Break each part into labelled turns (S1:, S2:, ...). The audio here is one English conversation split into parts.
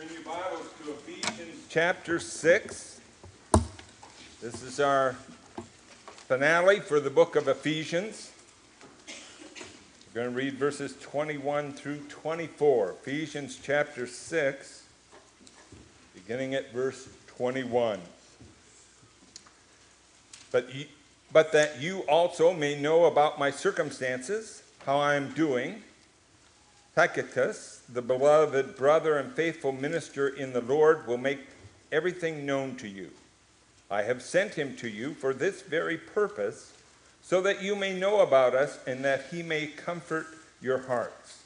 S1: Turn your Bibles to Ephesians chapter 6. This is our finale for the book of Ephesians. We're going to read verses 21 through 24. Ephesians chapter 6, beginning at verse 21. But, ye, but that you also may know about my circumstances, how I am doing. Tychicus, the beloved brother and faithful minister in the Lord, will make everything known to you. I have sent him to you for this very purpose, so that you may know about us and that he may comfort your hearts.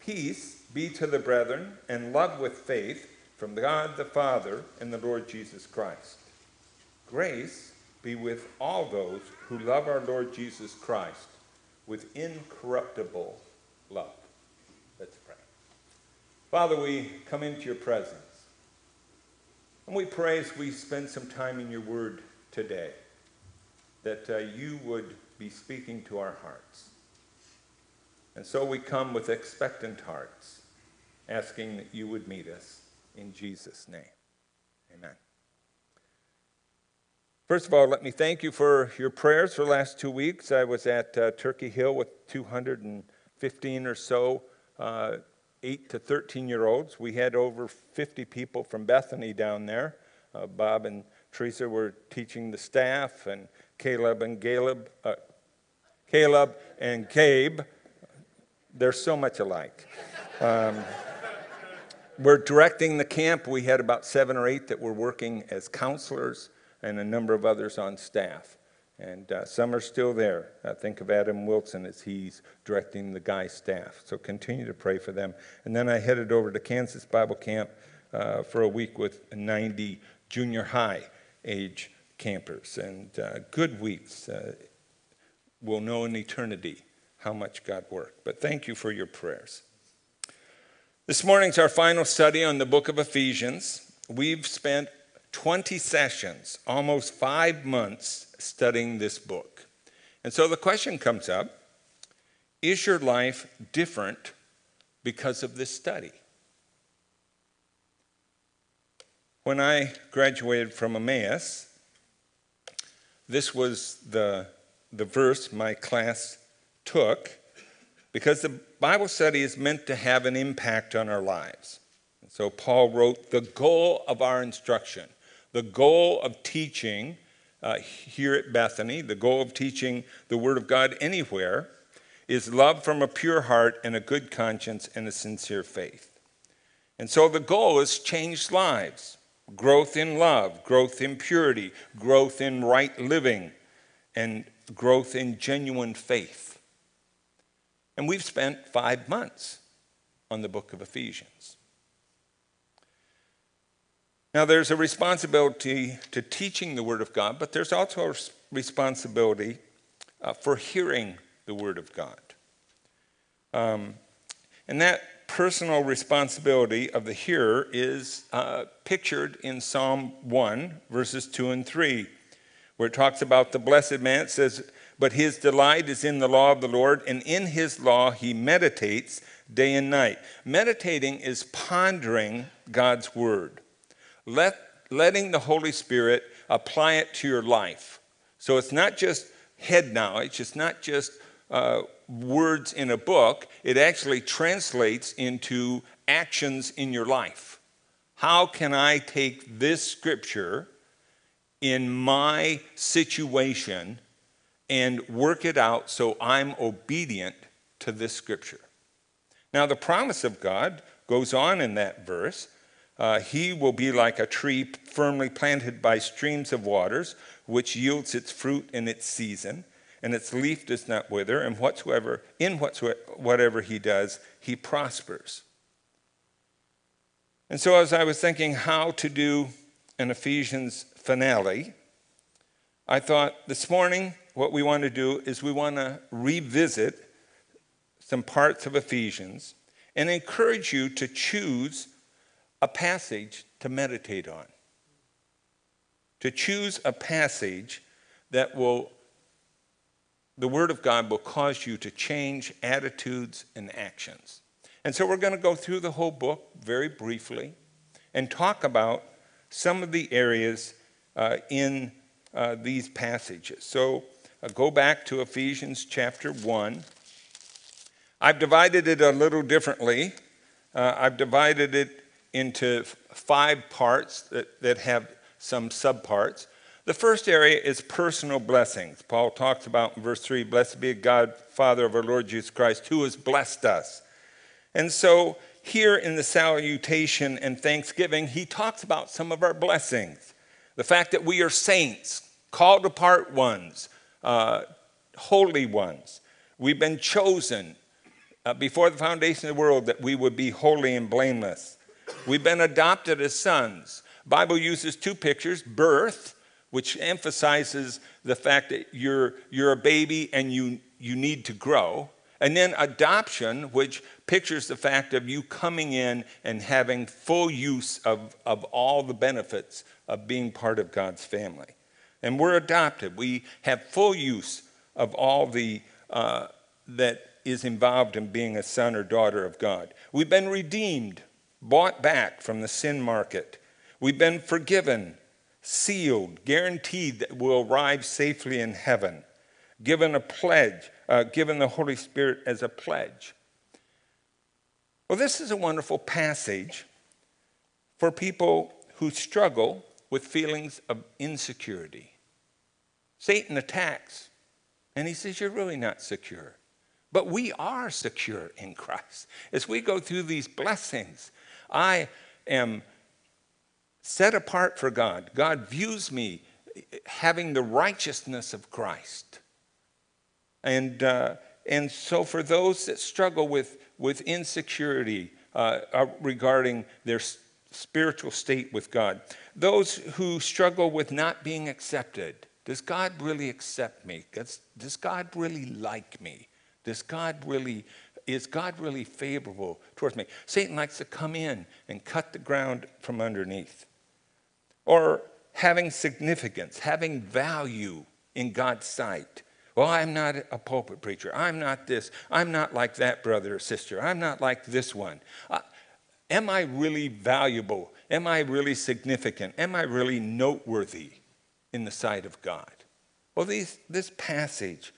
S1: Peace be to the brethren, and love with faith from God the Father and the Lord Jesus Christ. Grace be with all those who love our Lord Jesus Christ with incorruptible love. Father, we come into your presence. And we pray as we spend some time in your word today that uh, you would be speaking to our hearts. And so we come with expectant hearts, asking that you would meet us in Jesus' name. Amen. First of all, let me thank you for your prayers for the last two weeks. I was at uh, Turkey Hill with 215 or so uh, 8 to 13 year olds. We had over 50 people from Bethany down there. Uh, Bob and Teresa were teaching the staff, and Caleb and Caleb, uh, Caleb and Gabe, they're so much alike. Um, we're directing the camp. We had about seven or eight that were working as counselors and a number of others on staff. And uh, some are still there. I think of Adam Wilson as he's directing the Guy staff. So continue to pray for them. And then I headed over to Kansas Bible Camp uh, for a week with 90 junior high age campers. And uh, good weeks. Uh, we'll know in eternity how much God worked. But thank you for your prayers. This morning's our final study on the book of Ephesians. We've spent 20 sessions, almost five months, studying this book. And so the question comes up is your life different because of this study? When I graduated from Emmaus, this was the, the verse my class took because the Bible study is meant to have an impact on our lives. And so Paul wrote, The goal of our instruction the goal of teaching uh, here at Bethany, the goal of teaching the Word of God anywhere, is love from a pure heart and a good conscience and a sincere faith. And so the goal is changed lives growth in love, growth in purity, growth in right living, and growth in genuine faith. And we've spent five months on the book of Ephesians. Now, there's a responsibility to teaching the Word of God, but there's also a responsibility uh, for hearing the Word of God. Um, and that personal responsibility of the hearer is uh, pictured in Psalm 1, verses 2 and 3, where it talks about the blessed man. It says, But his delight is in the law of the Lord, and in his law he meditates day and night. Meditating is pondering God's Word. Let, letting the Holy Spirit apply it to your life. So it's not just head knowledge, it's not just uh, words in a book, it actually translates into actions in your life. How can I take this scripture in my situation and work it out so I'm obedient to this scripture? Now, the promise of God goes on in that verse uh, he will be like a tree firmly planted by streams of waters, which yields its fruit in its season, and its leaf does not wither, and whatsoever in whatsoever whatever he does, he prospers. And so, as I was thinking how to do an Ephesians finale, I thought this morning what we want to do is we want to revisit some parts of Ephesians and encourage you to choose a passage to meditate on. To choose a passage that will, the Word of God will cause you to change attitudes and actions. And so we're going to go through the whole book very briefly and talk about some of the areas uh, in uh, these passages. So uh, go back to Ephesians chapter 1. I've divided it a little differently. Uh, I've divided it into five parts that, that have some subparts. The first area is personal blessings. Paul talks about in verse 3 Blessed be God, Father of our Lord Jesus Christ, who has blessed us. And so, here in the salutation and thanksgiving, he talks about some of our blessings. The fact that we are saints, called apart ones, uh, holy ones. We've been chosen uh, before the foundation of the world that we would be holy and blameless. We've been adopted as sons. Bible uses two pictures birth, which emphasizes the fact that you're, you're a baby and you, you need to grow. And then adoption, which pictures the fact of you coming in and having full use of, of all the benefits of being part of God's family. And we're adopted. We have full use of all the uh, that is involved in being a son or daughter of God. We've been redeemed, bought back from the sin market. We've been forgiven, sealed, guaranteed that we'll arrive safely in heaven, given a pledge, uh, given the Holy Spirit as a pledge. Well, this is a wonderful passage for people who struggle with feelings of insecurity. Satan attacks, and he says, You're really not secure. But we are secure in Christ. As we go through these blessings, I am set apart for God. God views me having the righteousness of Christ. And, uh, and so, for those that struggle with, with insecurity uh, uh, regarding their spiritual state with God, those who struggle with not being accepted, does God really accept me? Does, does God really like me? Does God really, is God really favorable towards me? Satan likes to come in and cut the ground from underneath. Or having significance, having value in God's sight. Well, I'm not a pulpit preacher. I'm not this. I'm not like that brother or sister. I'm not like this one. Uh, am I really valuable? Am I really significant? Am I really noteworthy in the sight of God? Well, these, this passage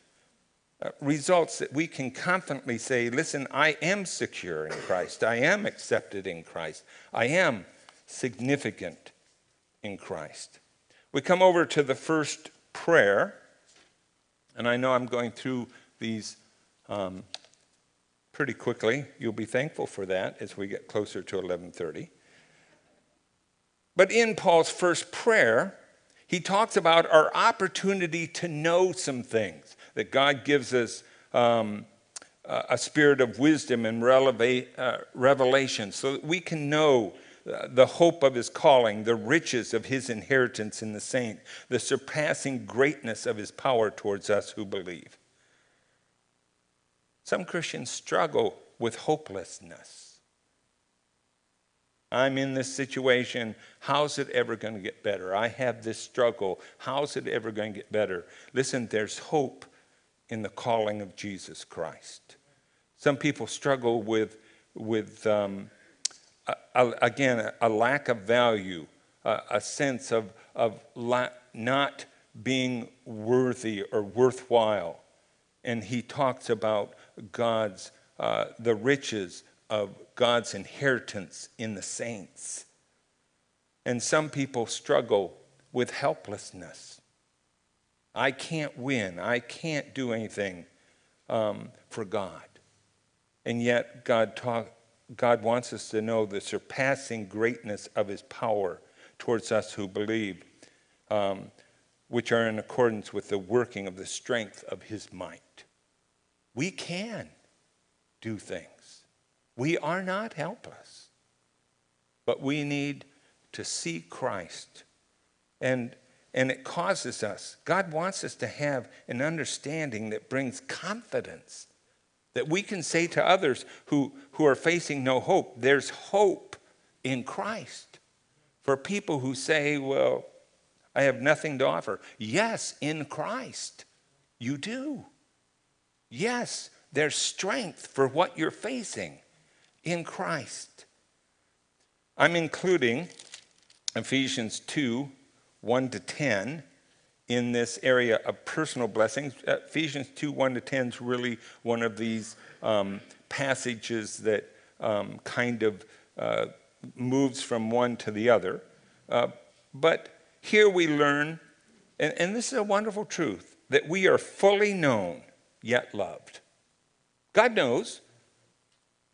S1: results that we can confidently say, listen, I am secure in Christ. I am accepted in Christ. I am significant in Christ. We come over to the first prayer, and I know I'm going through these um, pretty quickly. You'll be thankful for that as we get closer to 11:30. But in Paul's first prayer, he talks about our opportunity to know some things, that God gives us um, a spirit of wisdom and uh, revelation so that we can know uh, the hope of his calling, the riches of his inheritance in the saint, the surpassing greatness of his power towards us who believe. Some Christians struggle with hopelessness. I'm in this situation. How's it ever going to get better? I have this struggle. How's it ever going to get better? Listen, there's hope in the calling of Jesus Christ. Some people struggle with, with um, a, a, again, a, a, lack of value, a, sense of, of la- not being worthy or worthwhile. And he talks about God's, uh, the riches of God's inheritance in the saints. And some people struggle with helplessness. I can't win. I can't do anything um, for God. And yet, God, talk, God wants us to know the surpassing greatness of His power towards us who believe, um, which are in accordance with the working of the strength of His might. We can do things. We are not helpless, but we need to see Christ. And, and it causes us, God wants us to have an understanding that brings confidence that we can say to others who, who are facing no hope, there's hope in Christ. For people who say, well, I have nothing to offer. Yes, in Christ, you do. Yes, there's strength for what you're facing. in Christ. I'm including Ephesians 2 1 to 10 in this area of personal blessings. Ephesians 2 1 to 10 is really one of these um, passages that um, kind of uh, moves from one to the other. Uh, but here we learn, and, and this is a wonderful truth, that we are fully known yet loved. God knows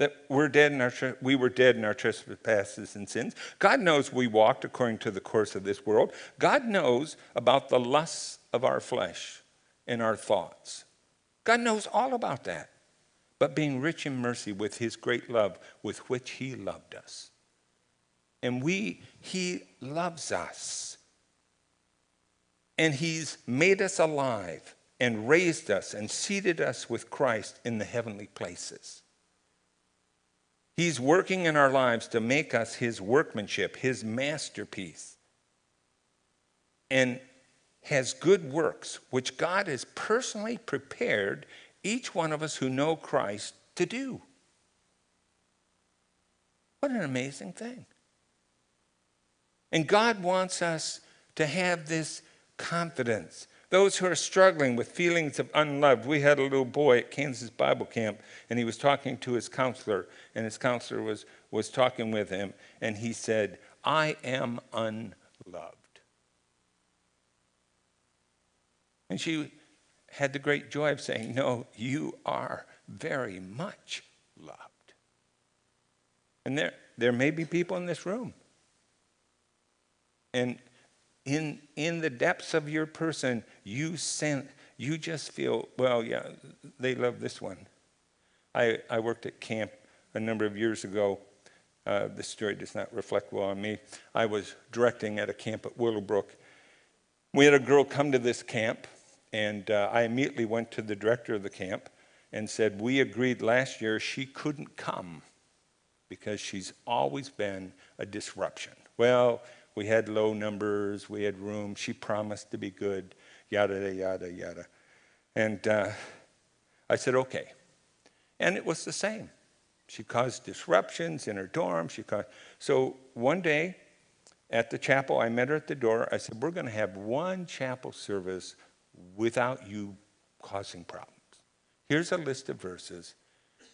S1: that we're dead in our we were dead in our trespasses and sins. God knows we walked according to the course of this world. God knows about the lusts of our flesh and our thoughts. God knows all about that. But being rich in mercy with his great love with which he loved us. And we he loves us. And he's made us alive and raised us and seated us with Christ in the heavenly places. He's working in our lives to make us his workmanship, his masterpiece, and has good works, which God has personally prepared each one of us who know Christ to do. What an amazing thing. And God wants us to have this confidence those who are struggling with feelings of unloved. We had a little boy at Kansas Bible Camp, and he was talking to his counselor, and his counselor was, was talking with him, and he said, I am unloved. And she had the great joy of saying, No, you are very much loved. And there, there may be people in this room. And in, in the depths of your person, you sense, you just feel, well, yeah, they love this one. I, I worked at camp a number of years ago. Uh, this story does not reflect well on me. I was directing at a camp at Willowbrook. We had a girl come to this camp, and uh, I immediately went to the director of the camp and said, We agreed last year she couldn't come because she's always been a disruption. Well, we had low numbers, we had room, she promised to be good, yada, yada, yada. And uh, I said, okay. And it was the same. She caused disruptions in her dorm. She caused... So one day at the chapel, I met her at the door. I said, We're going to have one chapel service without you causing problems. Here's a list of verses.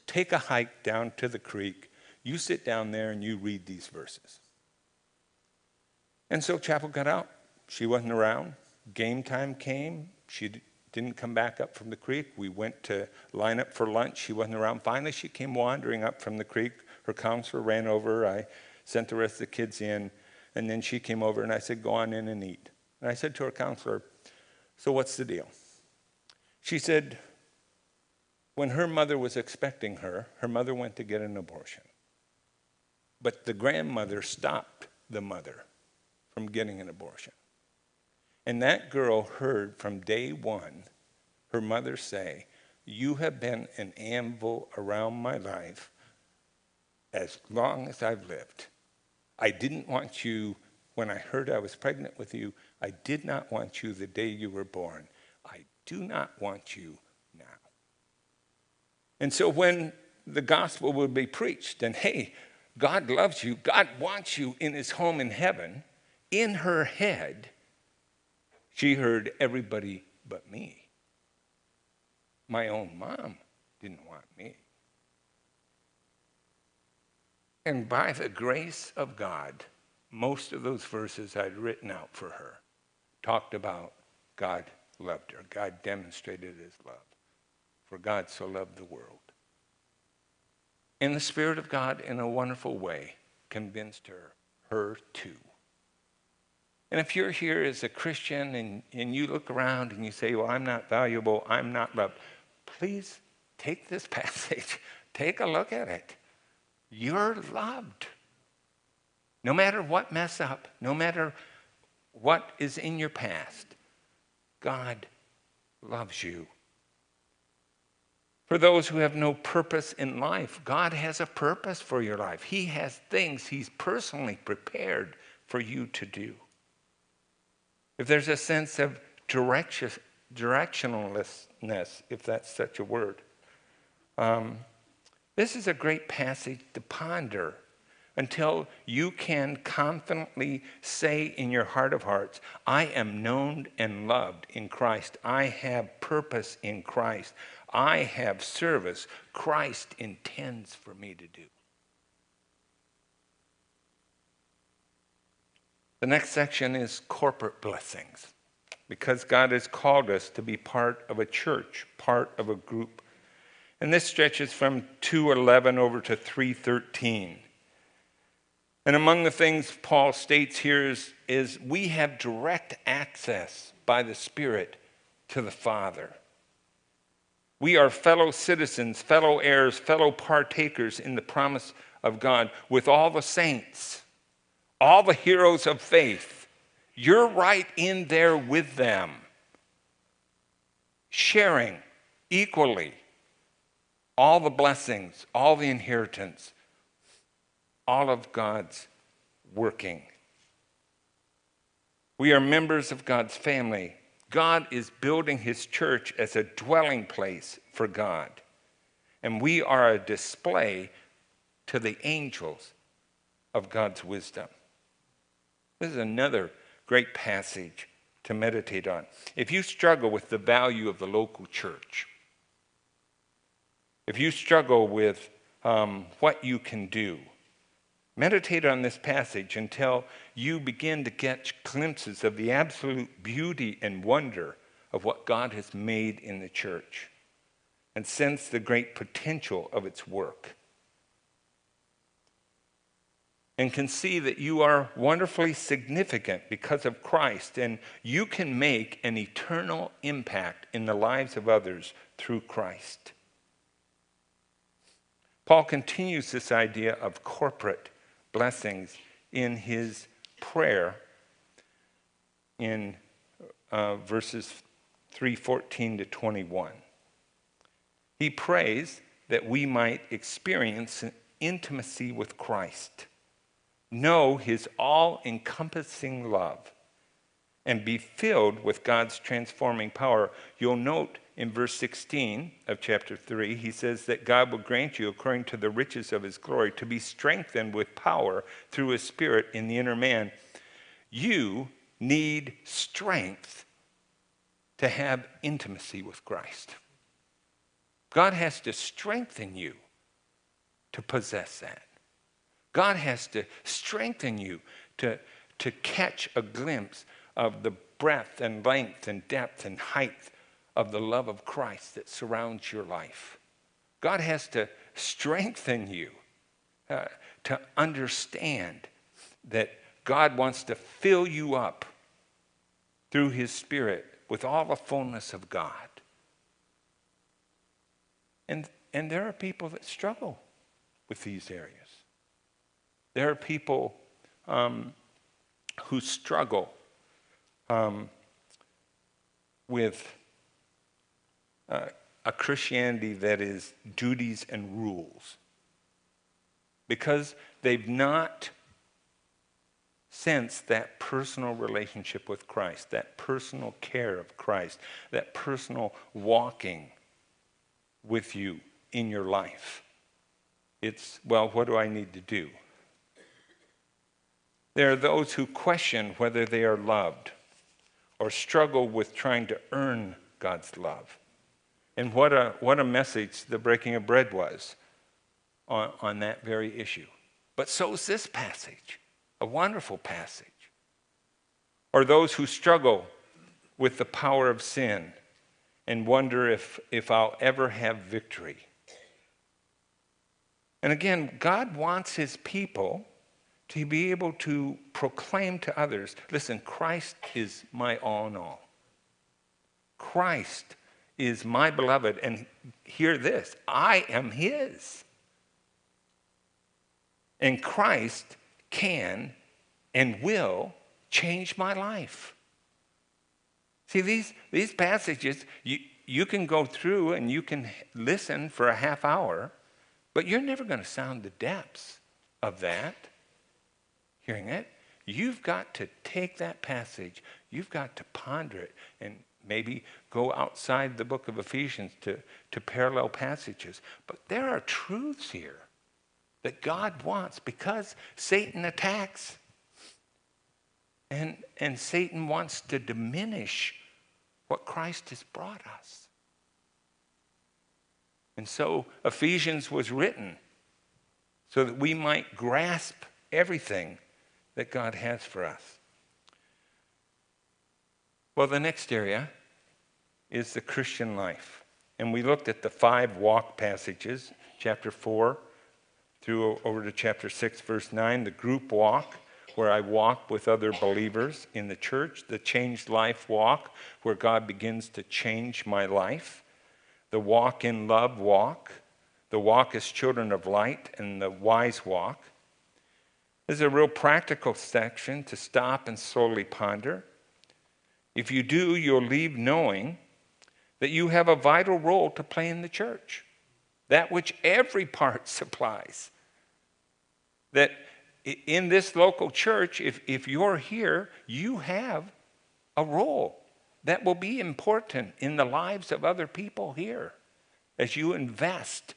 S1: Take a hike down to the creek. You sit down there and you read these verses. And so Chapel got out. She wasn't around. Game time came. She didn't come back up from the creek. We went to line up for lunch. She wasn't around. Finally, she came wandering up from the creek. Her counselor ran over. I sent the rest of the kids in. And then she came over and I said, Go on in and eat. And I said to her counselor, So what's the deal? She said, When her mother was expecting her, her mother went to get an abortion. But the grandmother stopped the mother from getting an abortion. And that girl heard from day one her mother say, You have been an anvil around my life as long as I've lived. I didn't want you when I heard I was pregnant with you. I did not want you the day you were born. I do not want you now. And so when the gospel would be preached, and hey, God loves you, God wants you in his home in heaven in her head, she heard everybody but me. My own mom didn't want me. And by the grace of God, most of those verses I'd written out for her talked about God loved her. God demonstrated his love. For God so loved the world. And the Spirit of God, in a wonderful way, convinced her, her too, and if you're here as a Christian and, and you look around and you say, Well, I'm not valuable, I'm not loved, please take this passage, take a look at it. You're loved. No matter what mess up, no matter what is in your past, God loves you. For those who have no purpose in life, God has a purpose for your life. He has things He's personally prepared for you to do if there's a sense of direction, directionlessness, if that's such a word, um, This is a great passage to ponder until you can confidently say in your heart of hearts, I am known and loved in Christ. I have purpose in Christ. I have service Christ intends for me to do. The next section is corporate blessings because God has called us to be part of a church, part of a group. And this stretches from 211 over to 313. And among the things Paul states here is, is we have direct access by the Spirit to the Father. We are fellow citizens, fellow heirs, fellow partakers in the promise of God with all the saints, all the heroes of faith. You're right in there with them, sharing equally all the blessings, all the inheritance, all of God's working. We are members of God's family. God is building his church as a dwelling place for God. And we are a display to the angels of God's wisdom. This is another great passage to meditate on. If you struggle with the value of the local church, if you struggle with um, what you can do, meditate on this passage until you begin to get glimpses of the absolute beauty and wonder of what God has made in the church and sense the great potential of its work. And can see that you are wonderfully significant because of Christ, and you can make an eternal impact in the lives of others through Christ. Paul continues this idea of corporate blessings in his prayer in uh, verses 314 to 21. He prays that we might experience intimacy with Christ, know his all encompassing love, and be filled with God's transforming power. You'll note in verse 16 of chapter 3, he says that God will grant you, according to the riches of his glory, to be strengthened with power through his Spirit in the inner man. You need strength to have intimacy with Christ. God has to strengthen you to possess that. God has to strengthen you to, to catch a glimpse of the breadth and length and depth and height of the love of Christ that surrounds your life. God has to strengthen you uh, to understand that God wants to fill you up through His Spirit with all the fullness of God. And, and there are people that struggle with these areas. There are people um, who struggle um, with uh, a Christianity that is duties and rules because they've not sensed that personal relationship with Christ, that personal care of Christ, that personal walking with you in your life. It's, well, what do I need to do? There are those who question whether they are loved or struggle with trying to earn God's love. And what a, what a message the breaking of bread was on, on that very issue. But so is this passage, a wonderful passage. Or those who struggle with the power of sin and wonder if, if I'll ever have victory. And again, God wants his people to be able to proclaim to others listen, Christ is my all in all. Christ is my beloved. And hear this I am his. And Christ can and will change my life. See, these, these passages, you, you can go through and you can listen for a half hour, but you're never going to sound the depths of that. Hearing it, you've got to take that passage, you've got to ponder it and maybe go outside the book of Ephesians to, to parallel passages. But there are truths here that God wants because Satan attacks. And, and Satan wants to diminish what Christ has brought us. And so Ephesians was written so that we might grasp everything that God has for us. Well, the next area is the Christian life. And we looked at the five walk passages, chapter 4 through over to chapter 6, verse 9, the group walk, where I walk with other believers in the church, the changed life walk, where God begins to change my life, the walk in love walk, the walk as children of light, and the wise walk. This is a real practical section to stop and slowly ponder. If you do, you'll leave knowing that you have a vital role to play in the church, that which every part supplies. That in this local church, if, if you're here, you have a role that will be important in the lives of other people here as you invest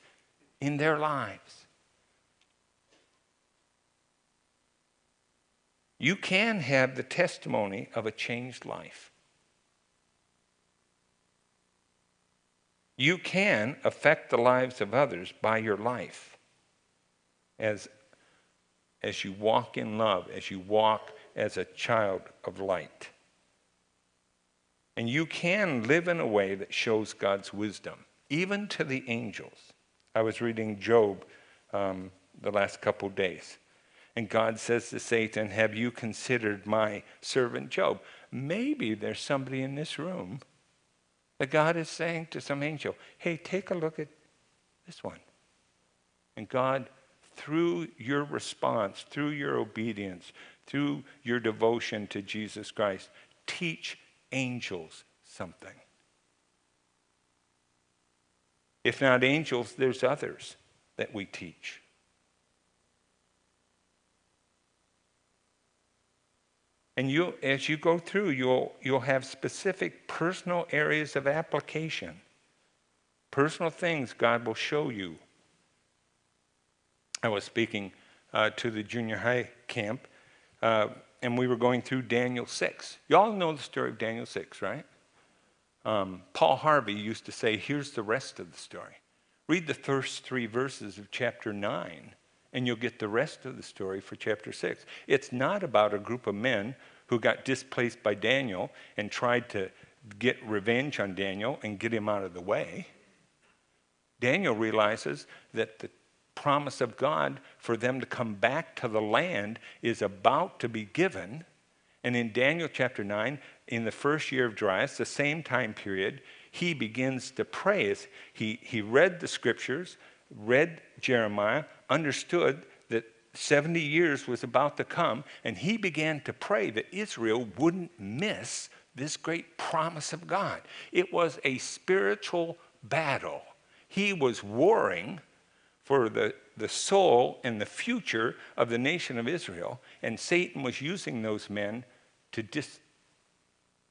S1: in their lives. You can have the testimony of a changed life. You can affect the lives of others by your life as, as you walk in love, as you walk as a child of light. And you can live in a way that shows God's wisdom, even to the angels. I was reading Job um, the last couple days. And God says to Satan, Have you considered my servant Job? Maybe there's somebody in this room that God is saying to some angel, Hey, take a look at this one. And God, through your response, through your obedience, through your devotion to Jesus Christ, teach angels something. If not angels, there's others that we teach. And you, as you go through, you'll, you'll have specific personal areas of application, personal things God will show you. I was speaking uh, to the junior high camp, uh, and we were going through Daniel 6. Y'all know the story of Daniel 6, right? Um, Paul Harvey used to say, Here's the rest of the story. Read the first three verses of chapter 9 and you'll get the rest of the story for chapter 6. It's not about a group of men who got displaced by Daniel and tried to get revenge on Daniel and get him out of the way. Daniel realizes that the promise of God for them to come back to the land is about to be given. And in Daniel chapter 9, in the first year of Darius, the same time period, he begins to pray. He, he read the scriptures, read Jeremiah, understood that 70 years was about to come, and he began to pray that Israel wouldn't miss this great promise of God. It was a spiritual battle. He was warring for the, the soul and the future of the nation of Israel, and Satan was using those men to, dis,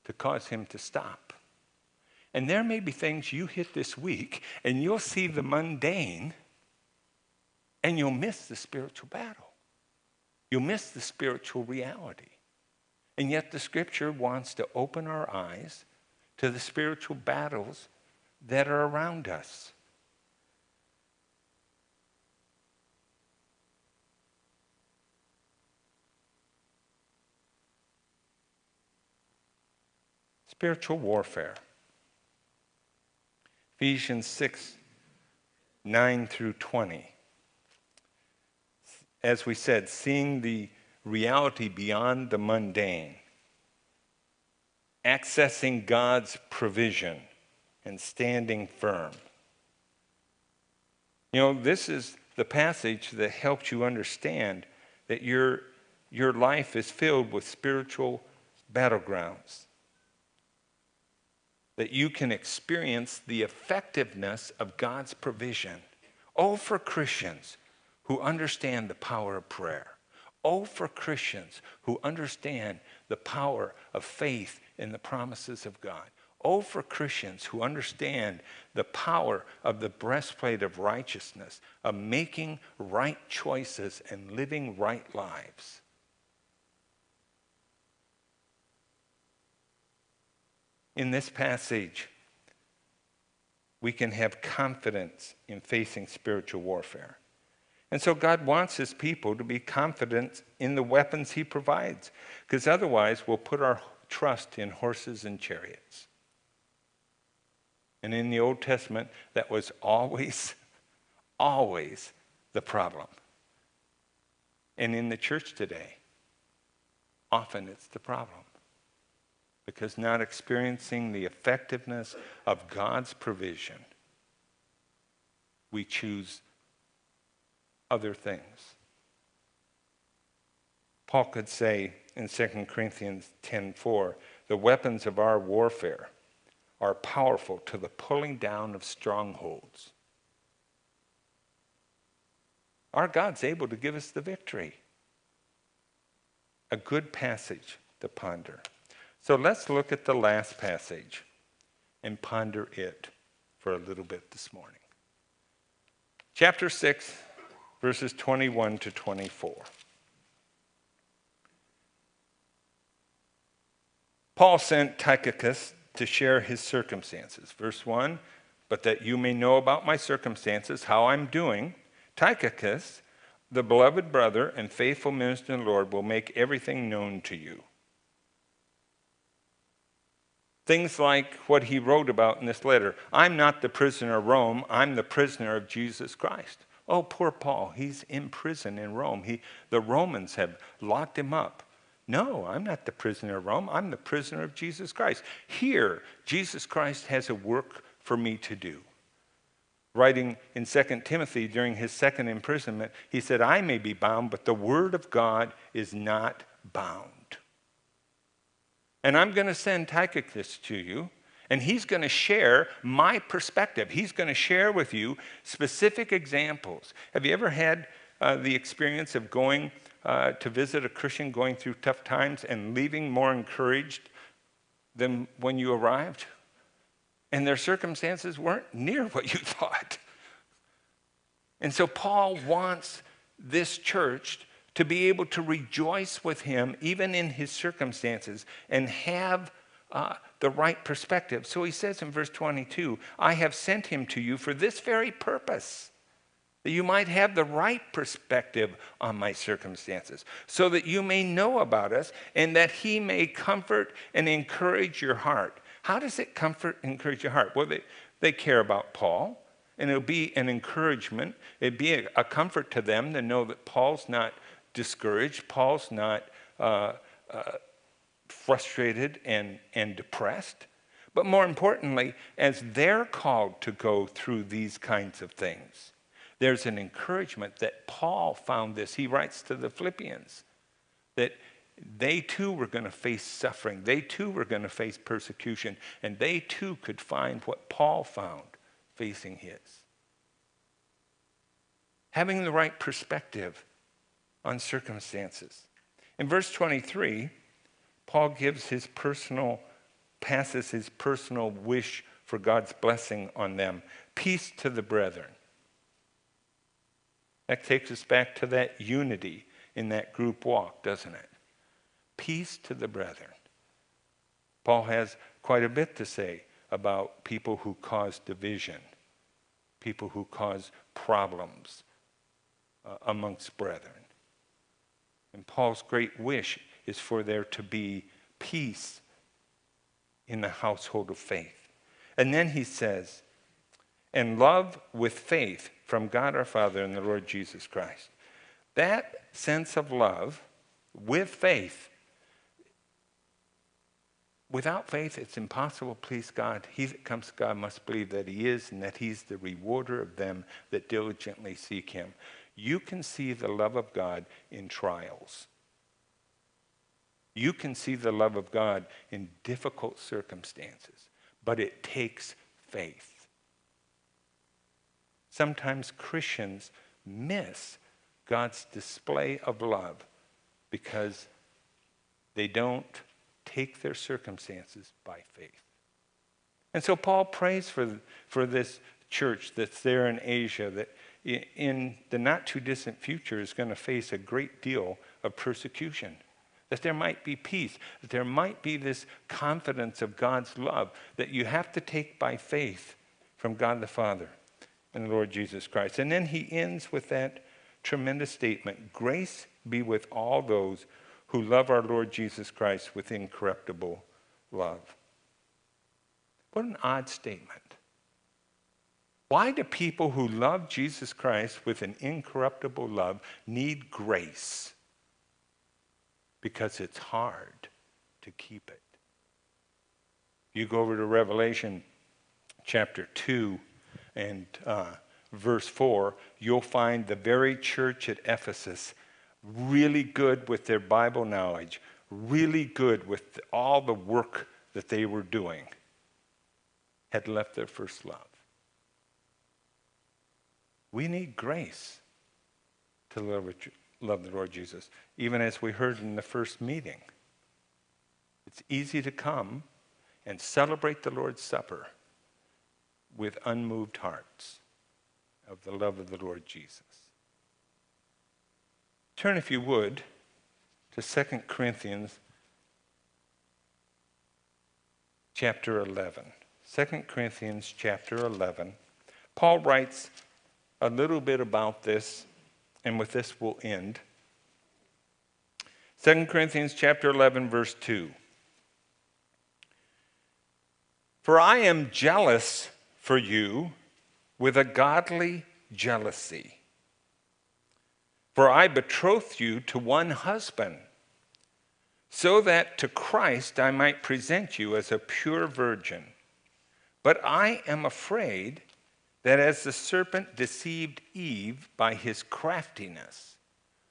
S1: to cause him to stop. And there may be things you hit this week, and you'll see the mundane and you'll miss the spiritual battle. You'll miss the spiritual reality. And yet, the scripture wants to open our eyes to the spiritual battles that are around us. Spiritual warfare. Ephesians 6 9 through 20 as we said, seeing the reality beyond the mundane, accessing God's provision, and standing firm. You know, this is the passage that helps you understand that your, your life is filled with spiritual battlegrounds. That you can experience the effectiveness of God's provision. Oh, for Christians who understand the power of prayer. Oh, for Christians who understand the power of faith in the promises of God. Oh, for Christians who understand the power of the breastplate of righteousness, of making right choices and living right lives. In this passage, we can have confidence in facing spiritual warfare. And so God wants his people to be confident in the weapons he provides, because otherwise we'll put our trust in horses and chariots. And in the Old Testament, that was always, always the problem. And in the church today, often it's the problem. Because not experiencing the effectiveness of God's provision, we choose other things. Paul could say in 2 Corinthians 10:4, the weapons of our warfare are powerful to the pulling down of strongholds. Our God's able to give us the victory. A good passage to ponder. So let's look at the last passage and ponder it for a little bit this morning. Chapter 6, verses 21 to 24. Paul sent Tychicus to share his circumstances. Verse 1 But that you may know about my circumstances, how I'm doing, Tychicus, the beloved brother and faithful minister in the Lord, will make everything known to you. Things like what he wrote about in this letter I'm not the prisoner of Rome, I'm the prisoner of Jesus Christ. Oh, poor Paul, he's in prison in Rome. He, the Romans have locked him up. No, I'm not the prisoner of Rome. I'm the prisoner of Jesus Christ. Here, Jesus Christ has a work for me to do. Writing in 2 Timothy during his second imprisonment, he said, I may be bound, but the word of God is not bound. And I'm going to send Tychicus to you and he's going to share my perspective. He's going to share with you specific examples. Have you ever had uh, the experience of going uh, to visit a Christian going through tough times and leaving more encouraged than when you arrived? And their circumstances weren't near what you thought. And so Paul wants this church to be able to rejoice with him even in his circumstances and have uh, the right perspective. So he says in verse 22 I have sent him to you for this very purpose, that you might have the right perspective on my circumstances, so that you may know about us and that he may comfort and encourage your heart. How does it comfort and encourage your heart? Well, they, they care about Paul, and it'll be an encouragement. It'd be a, a comfort to them to know that Paul's not discouraged, Paul's not. Uh, uh, frustrated and, and depressed. But more importantly, as they're called to go through these kinds of things, there's an encouragement that Paul found this. He writes to the Philippians that they too were going to face suffering, they too were going to face persecution, and they too could find what Paul found facing his. Having the right perspective on circumstances. In verse 23, Paul gives his personal, passes his personal wish for God's blessing on them. Peace to the brethren. That takes us back to that unity in that group walk, doesn't it? Peace to the brethren. Paul has quite a bit to say about people who cause division, people who cause problems uh, amongst brethren. And Paul's great wish is for there to be peace in the household of faith. And then he says, and love with faith from God our Father and the Lord Jesus Christ. That sense of love with faith, without faith, it's impossible to please God. He that comes to God must believe that He is and that He's the rewarder of them that diligently seek Him. You can see the love of God in trials. You can see the love of God in difficult circumstances, but it takes faith. Sometimes Christians miss God's display of love because they don't take their circumstances by faith. And so Paul prays for, for this church that's there in Asia that in the not too distant future is going to face a great deal of persecution. That there might be peace, that there might be this confidence of God's love that you have to take by faith from God the Father and the Lord Jesus Christ. And then he ends with that tremendous statement Grace be with all those who love our Lord Jesus Christ with incorruptible love. What an odd statement. Why do people who love Jesus Christ with an incorruptible love need grace? Because it's hard to keep it. You go over to Revelation chapter 2 and uh, verse 4, you'll find the very church at Ephesus really good with their Bible knowledge, really good with all the work that they were doing, had left their first love. We need grace to love, love the Lord Jesus, even as we heard in the first meeting. It's easy to come and celebrate the Lord's Supper with unmoved hearts of the love of the Lord Jesus. Turn, if you would, to 2 Corinthians chapter 11. 2 Corinthians chapter 11. Paul writes a little bit about this, and with this we'll end. 2 Corinthians chapter 11 verse 2. For I am jealous for you with a godly jealousy. For I betroth you to one husband, so that to Christ I might present you as a pure virgin. But I am afraid that as the serpent deceived Eve by his craftiness,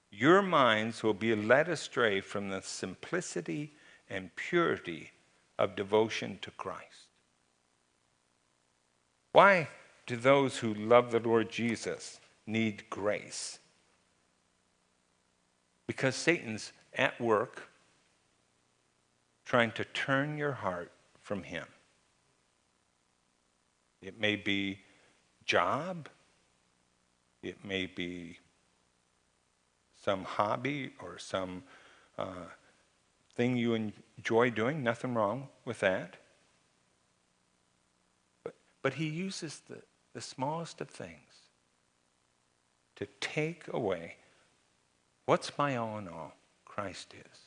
S1: your minds will be led astray from the simplicity and purity of devotion to Christ. Why do those who love the Lord Jesus need grace? Because Satan's at work trying to turn your heart from him. It may be job, it may be some hobby or some uh, thing you enjoy doing, nothing wrong with that. But, but he uses the, the smallest of things to take away what's my all in all? Christ is.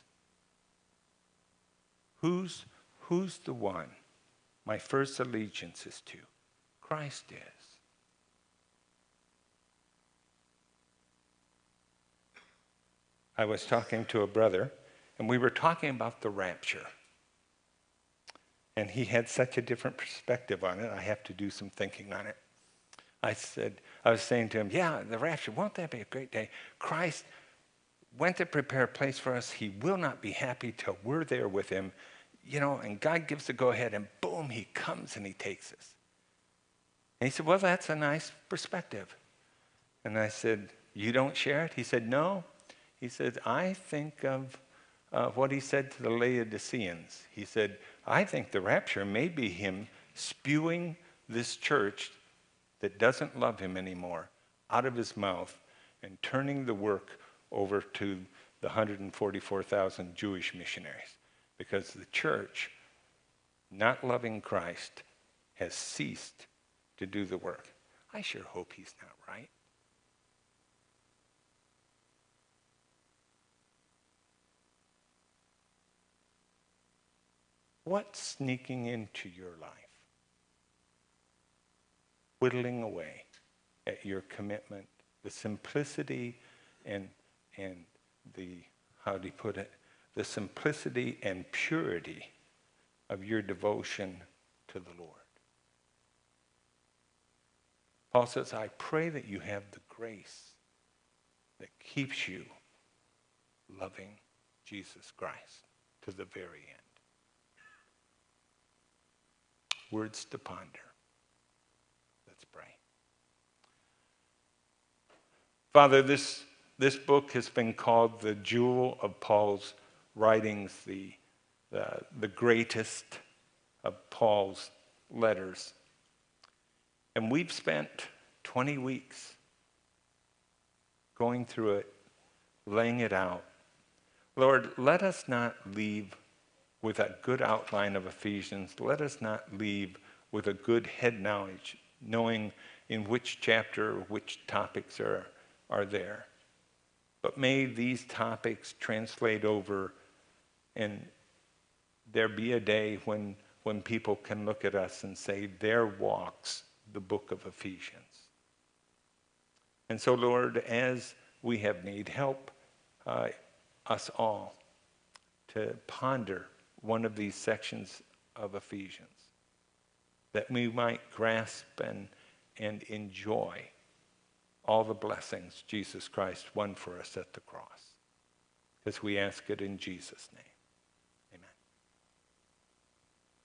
S1: Who's, who's the one my first allegiance is to? Christ is. I was talking to a brother, and we were talking about the rapture. And he had such a different perspective on it, I have to do some thinking on it. I said, I was saying to him, Yeah, the rapture, won't that be a great day? Christ went to prepare a place for us. He will not be happy till we're there with him. You know, and God gives the go ahead, and boom, he comes and he takes us. And he said, Well, that's a nice perspective. And I said, You don't share it? He said, No. He said, I think of uh, what he said to the Laodiceans. He said, I think the rapture may be him spewing this church that doesn't love him anymore out of his mouth and turning the work over to the 144,000 Jewish missionaries. Because the church, not loving Christ, has ceased to do the work. I sure hope he's not right. What's sneaking into your life? Whittling away at your commitment, the simplicity and, and the, how do you put it, the simplicity and purity of your devotion to the Lord. Paul says, I pray that you have the grace that keeps you loving Jesus Christ to the very end. Words to ponder. Let's pray. Father, this, this book has been called the jewel of Paul's writings, the, the, the greatest of Paul's letters. And we've spent 20 weeks going through it, laying it out. Lord, let us not leave with a good outline of Ephesians. Let us not leave with a good head knowledge, knowing in which chapter, which topics are, are there. But may these topics translate over and there be a day when, when people can look at us and say, there walks the book of Ephesians. And so, Lord, as we have need, help uh, us all to ponder one of these sections of Ephesians, that we might grasp and, and enjoy all the blessings Jesus Christ won for us at the cross. Because we ask it in Jesus' name.